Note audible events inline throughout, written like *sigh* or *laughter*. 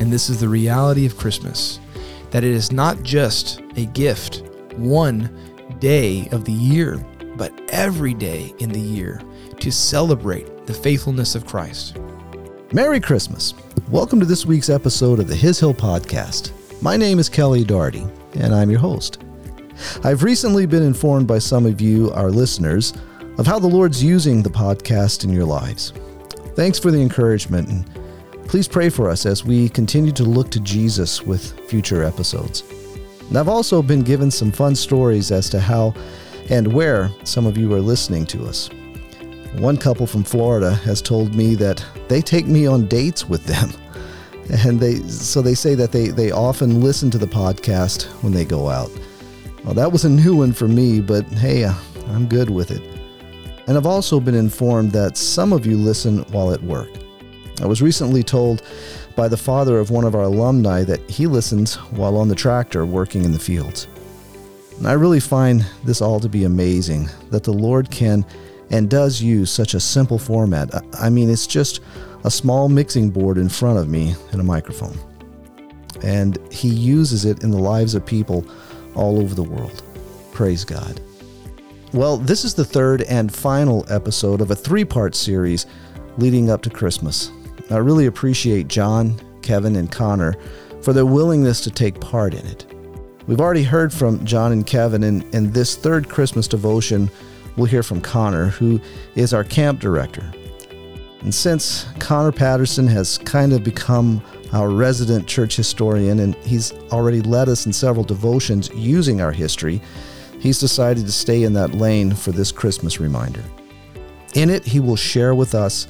And this is the reality of Christmas that it is not just a gift one day of the year, but every day in the year to celebrate the faithfulness of Christ. Merry Christmas. Welcome to this week's episode of the His Hill Podcast. My name is Kelly Doherty, and I'm your host. I've recently been informed by some of you, our listeners, of how the Lord's using the podcast in your lives. Thanks for the encouragement, and please pray for us as we continue to look to Jesus with future episodes. And I've also been given some fun stories as to how and where some of you are listening to us. One couple from Florida has told me that they take me on dates with them. *laughs* And they so they say that they, they often listen to the podcast when they go out. Well, that was a new one for me, but hey, uh, I'm good with it. And I've also been informed that some of you listen while at work. I was recently told by the father of one of our alumni that he listens while on the tractor working in the fields. And I really find this all to be amazing that the Lord can and does use such a simple format. I mean, it's just a small mixing board in front of me and a microphone. And He uses it in the lives of people all over the world. Praise God. Well, this is the third and final episode of a three part series leading up to Christmas. I really appreciate John, Kevin, and Connor for their willingness to take part in it. We've already heard from John and Kevin, and in this third Christmas devotion, we'll hear from Connor, who is our camp director. And since Connor Patterson has kind of become our resident church historian and he's already led us in several devotions using our history, he's decided to stay in that lane for this Christmas reminder. In it, he will share with us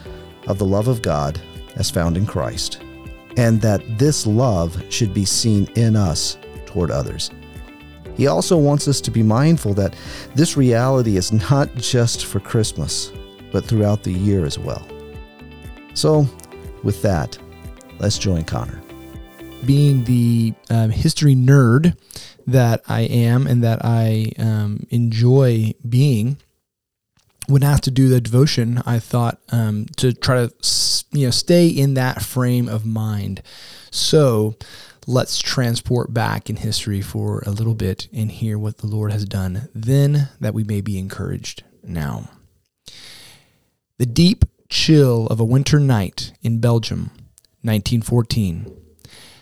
of the love of God as found in Christ, and that this love should be seen in us toward others. He also wants us to be mindful that this reality is not just for Christmas, but throughout the year as well. So, with that, let's join Connor. Being the um, history nerd that I am and that I um, enjoy being, when asked to do the devotion, I thought um, to try to you know stay in that frame of mind. So let's transport back in history for a little bit and hear what the Lord has done then, that we may be encouraged now. The deep chill of a winter night in Belgium, 1914,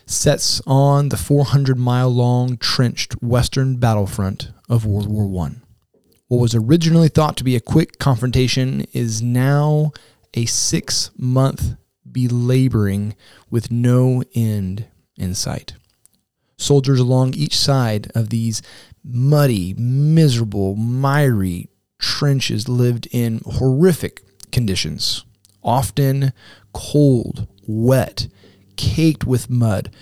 sets on the 400 mile long trenched western battlefront of World War I. What was originally thought to be a quick confrontation is now a six month belaboring with no end in sight. Soldiers along each side of these muddy, miserable, miry trenches lived in horrific conditions, often cold, wet, caked with mud,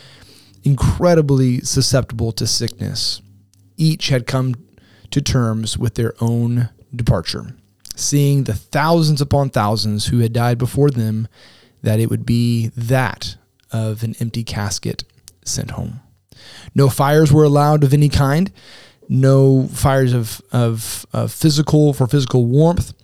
incredibly susceptible to sickness. Each had come to terms with their own departure, seeing the thousands upon thousands who had died before them, that it would be that of an empty casket sent home. No fires were allowed of any kind, no fires of, of, of physical for physical warmth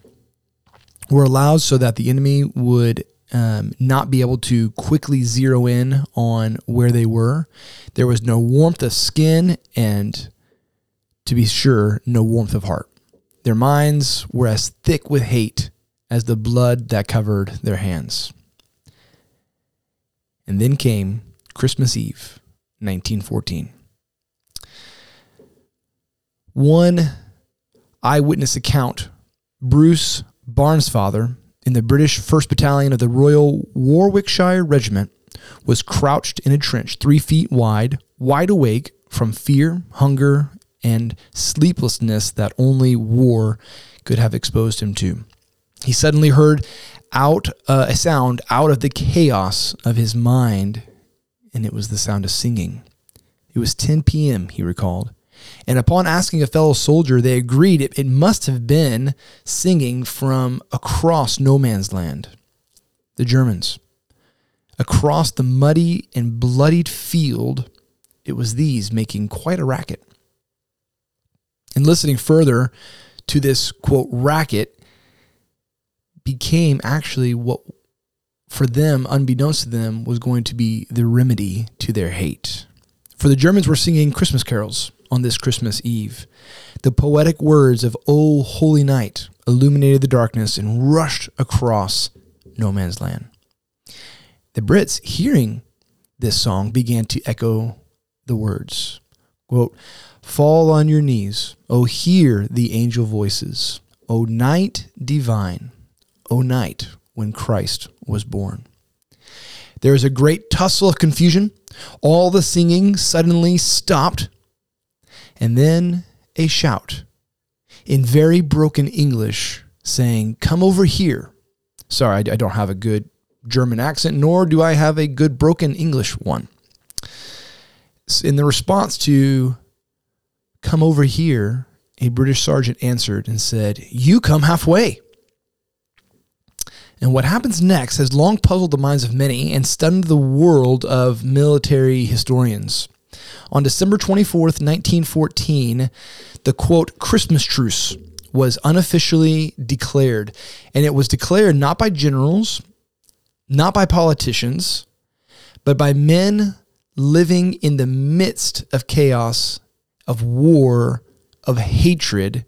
were allowed so that the enemy would um, not be able to quickly zero in on where they were. There was no warmth of skin and to be sure, no warmth of heart. Their minds were as thick with hate as the blood that covered their hands. And then came Christmas Eve, 1914. One eyewitness account Bruce Bairnsfather in the British 1st Battalion of the Royal Warwickshire Regiment was crouched in a trench three feet wide, wide awake from fear, hunger, and sleeplessness that only war could have exposed him to. He suddenly heard out uh, a sound out of the chaos of his mind, and it was the sound of singing. It was 10 p.m., he recalled. And upon asking a fellow soldier, they agreed it, it must have been singing from across no man's land. The Germans. Across the muddy and bloodied field, it was these making quite a racket. And listening further to this quote racket became actually what for them, unbeknownst to them, was going to be the remedy to their hate. For the Germans were singing Christmas carols on this Christmas Eve. The poetic words of O Holy Night illuminated the darkness and rushed across no man's land. The Brits, hearing this song, began to echo the words. Quote, Fall on your knees, O hear the angel voices, O night divine, O night when Christ was born. There is a great tussle of confusion. All the singing suddenly stopped, and then a shout in very broken English saying, Come over here. Sorry, I don't have a good German accent, nor do I have a good broken English one. In the response to Come over here, a British sergeant answered and said, You come halfway. And what happens next has long puzzled the minds of many and stunned the world of military historians. On December 24th, 1914, the quote, Christmas truce was unofficially declared. And it was declared not by generals, not by politicians, but by men living in the midst of chaos, of war, of hatred,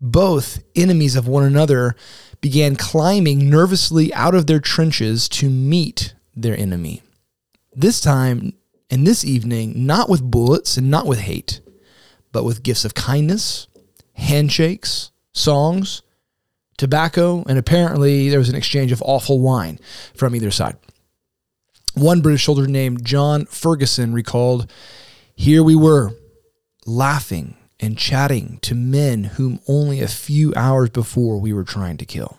both enemies of one another began climbing nervously out of their trenches to meet their enemy. This time and this evening, not with bullets and not with hate, but with gifts of kindness, handshakes, songs, tobacco, and apparently there was an exchange of awful wine from either side. One British soldier named John Ferguson recalled, Here we were, laughing and chatting to men whom only a few hours before we were trying to kill.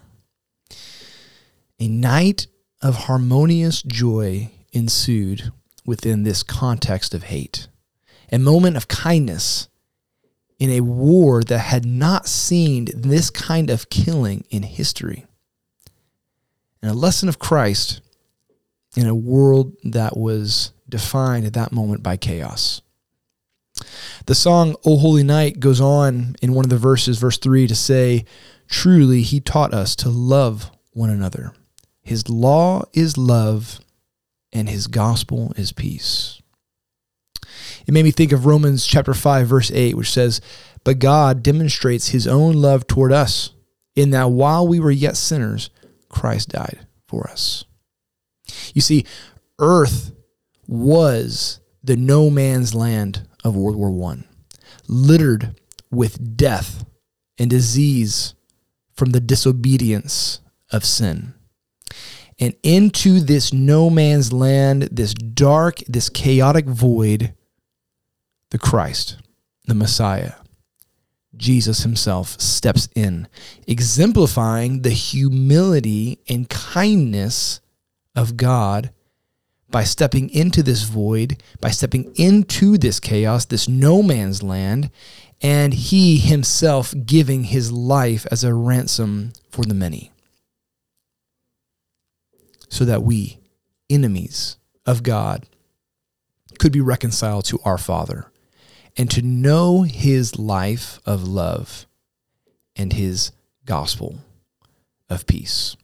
A night of harmonious joy ensued within this context of hate, a moment of kindness in a war that had not seen this kind of killing in history, and a lesson of Christ in a world that was defined at that moment by chaos. The song O Holy Night goes on in one of the verses, verse 3, to say, Truly, he taught us to love one another. His law is love, and his gospel is peace. It made me think of Romans chapter 5, verse 8, which says, But God demonstrates his own love toward us, in that while we were yet sinners, Christ died for us. You see, earth was the no man's land of World War I, littered with death and disease from the disobedience of sin. And into this no man's land, this dark, this chaotic void, the Christ, the Messiah, Jesus himself steps in, exemplifying the humility and kindness of God by stepping into this void, by stepping into this chaos, this no man's land, and he himself giving his life as a ransom for the many. So that we, enemies of God, could be reconciled to our Father and to know his life of love and his gospel of peace.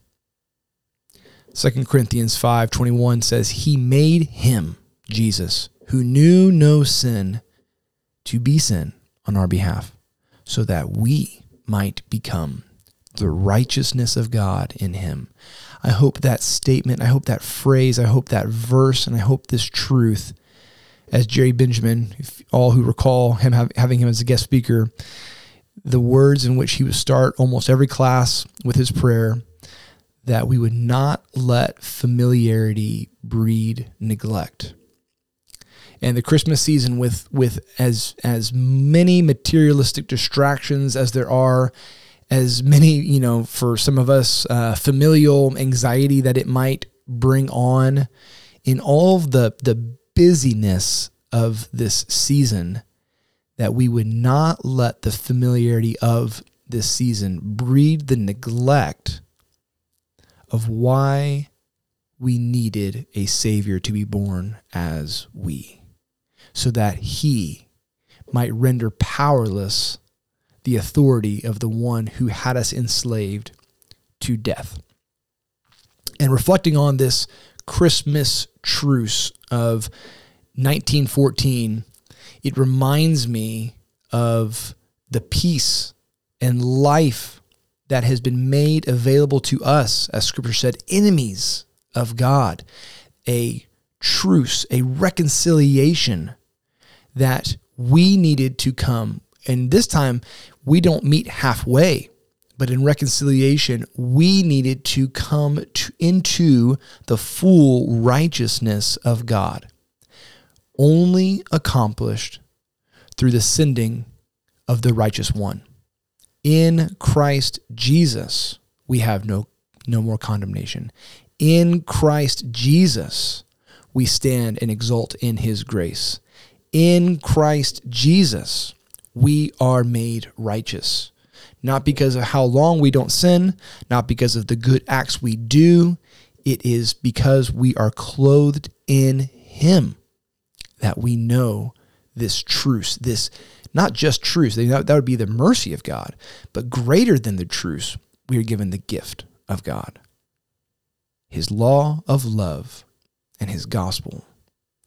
2 Corinthians 5:21 says he made him Jesus who knew no sin to be sin on our behalf so that we might become the righteousness of God in him. I hope that statement, I hope that phrase, I hope that verse and I hope this truth as Jerry Benjamin, all who recall him having him as a guest speaker, the words in which he would start almost every class with his prayer that we would not let familiarity breed neglect. And the Christmas season with with as as many materialistic distractions as there are, as many, you know, for some of us, uh, familial anxiety that it might bring on in all the the busyness of this season, that we would not let the familiarity of this season breed the neglect of why we needed a Savior to be born as we, so that He might render powerless the authority of the one who had us enslaved to death. And reflecting on this Christmas truce of 1914, it reminds me of the peace and life that has been made available to us, as scripture said, enemies of God, a truce, a reconciliation that we needed to come. And this time, we don't meet halfway, but in reconciliation, we needed to come to, into the full righteousness of God, only accomplished through the sending of the righteous one. In Christ Jesus, we have no, no more condemnation. In Christ Jesus, we stand and exult in his grace. In Christ Jesus, we are made righteous. Not because of how long we don't sin, not because of the good acts we do. It is because we are clothed in him that we know this truce, this not just truce, that would be the mercy of God, but greater than the truce, we are given the gift of God. His law of love and his gospel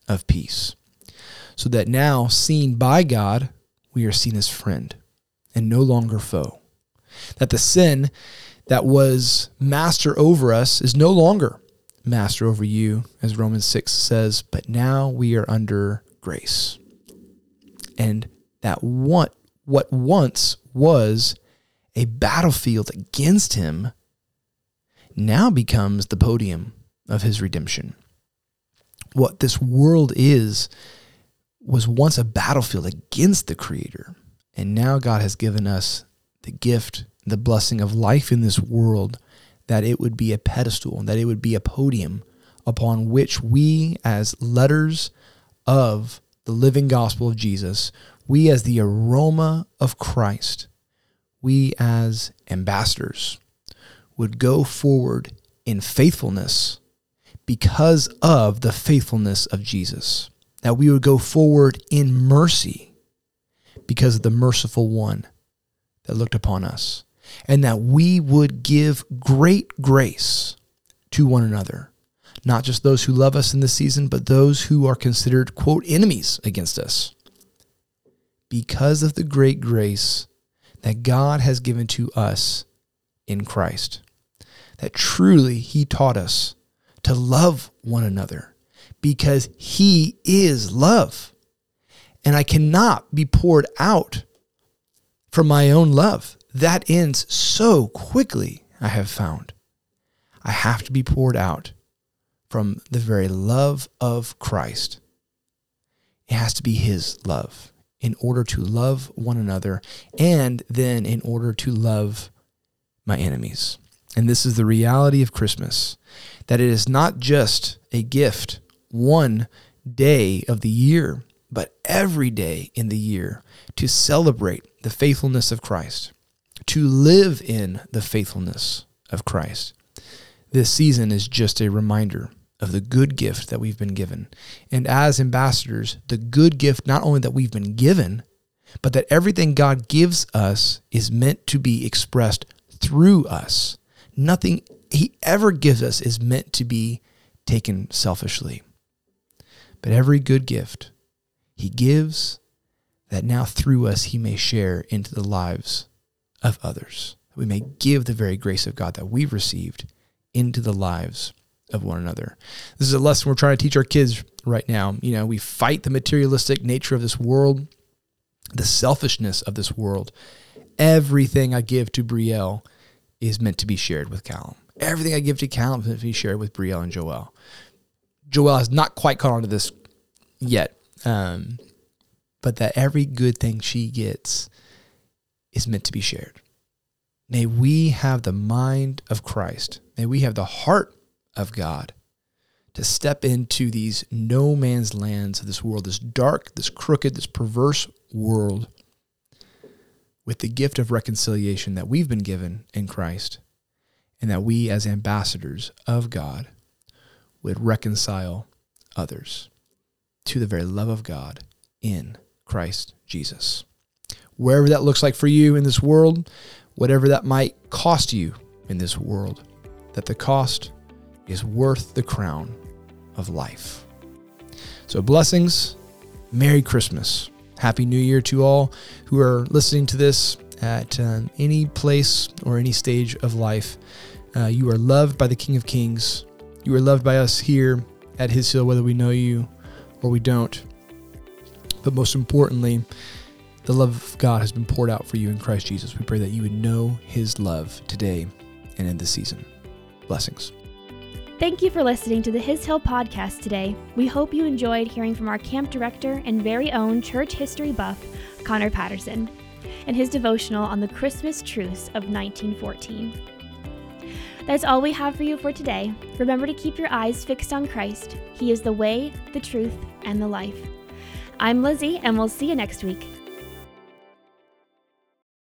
of peace. So that now, seen by God, we are seen as friend and no longer foe. That the sin that was master over us is no longer master over you, as Romans 6 says, but now we are under grace. And that what, what once was a battlefield against him now becomes the podium of his redemption. What this world is was once a battlefield against the creator and now god has given us the gift the blessing of life in this world that it would be a pedestal that it would be a podium upon which we as letters of the living gospel of jesus we as the aroma of christ we as ambassadors would go forward in faithfulness because of the faithfulness of Jesus. That we would go forward in mercy because of the merciful one that looked upon us. And that we would give great grace to one another, not just those who love us in this season, but those who are considered, quote, enemies against us. Because of the great grace that God has given to us in Christ, that truly He taught us to love one another because he is love. And I cannot be poured out from my own love. That ends so quickly, I have found. I have to be poured out from the very love of Christ. It has to be his love in order to love one another and then in order to love my enemies. And this is the reality of Christmas that it is not just a gift one day of the year, but every day in the year to celebrate the faithfulness of Christ, to live in the faithfulness of Christ. This season is just a reminder of the good gift that we've been given. And as ambassadors, the good gift not only that we've been given, but that everything God gives us is meant to be expressed through us. Nothing he ever gives us is meant to be taken selfishly. But every good gift he gives, that now through us he may share into the lives of others. We may give the very grace of God that we've received into the lives of one another. This is a lesson we're trying to teach our kids right now. You know, we fight the materialistic nature of this world, the selfishness of this world. Everything I give to Brielle is meant to be shared with Callum. Everything I give to Callum is meant to be shared with Brielle and Joel. Joel has not quite caught on to this yet, um, but that every good thing she gets is meant to be shared. May we have the mind of Christ. May we have the heart of God to step into these no man's lands of this world, this dark, this crooked, this perverse world with the gift of reconciliation that we've been given in Christ, and that we, as ambassadors of God, would reconcile others to the very love of God in Christ Jesus. Wherever that looks like for you in this world, whatever that might cost you in this world, that the cost is worth the crown of life. So, blessings. Merry Christmas. Happy New Year to all who are listening to this at uh, any place or any stage of life. Uh, you are loved by the King of Kings. You are loved by us here at His Hill, whether we know you or we don't. But most importantly, the love of God has been poured out for you in Christ Jesus. We pray that you would know His love today and in this season. Blessings. Thank you for listening to the His Hill podcast today. We hope you enjoyed hearing from our camp director and very own church history buff, Connor Patterson, and his devotional on the Christmas truce of 1914. That's all we have for you for today. Remember to keep your eyes fixed on Christ. He is the way, the truth, and the life. I'm Lizzie, and we'll see you next week.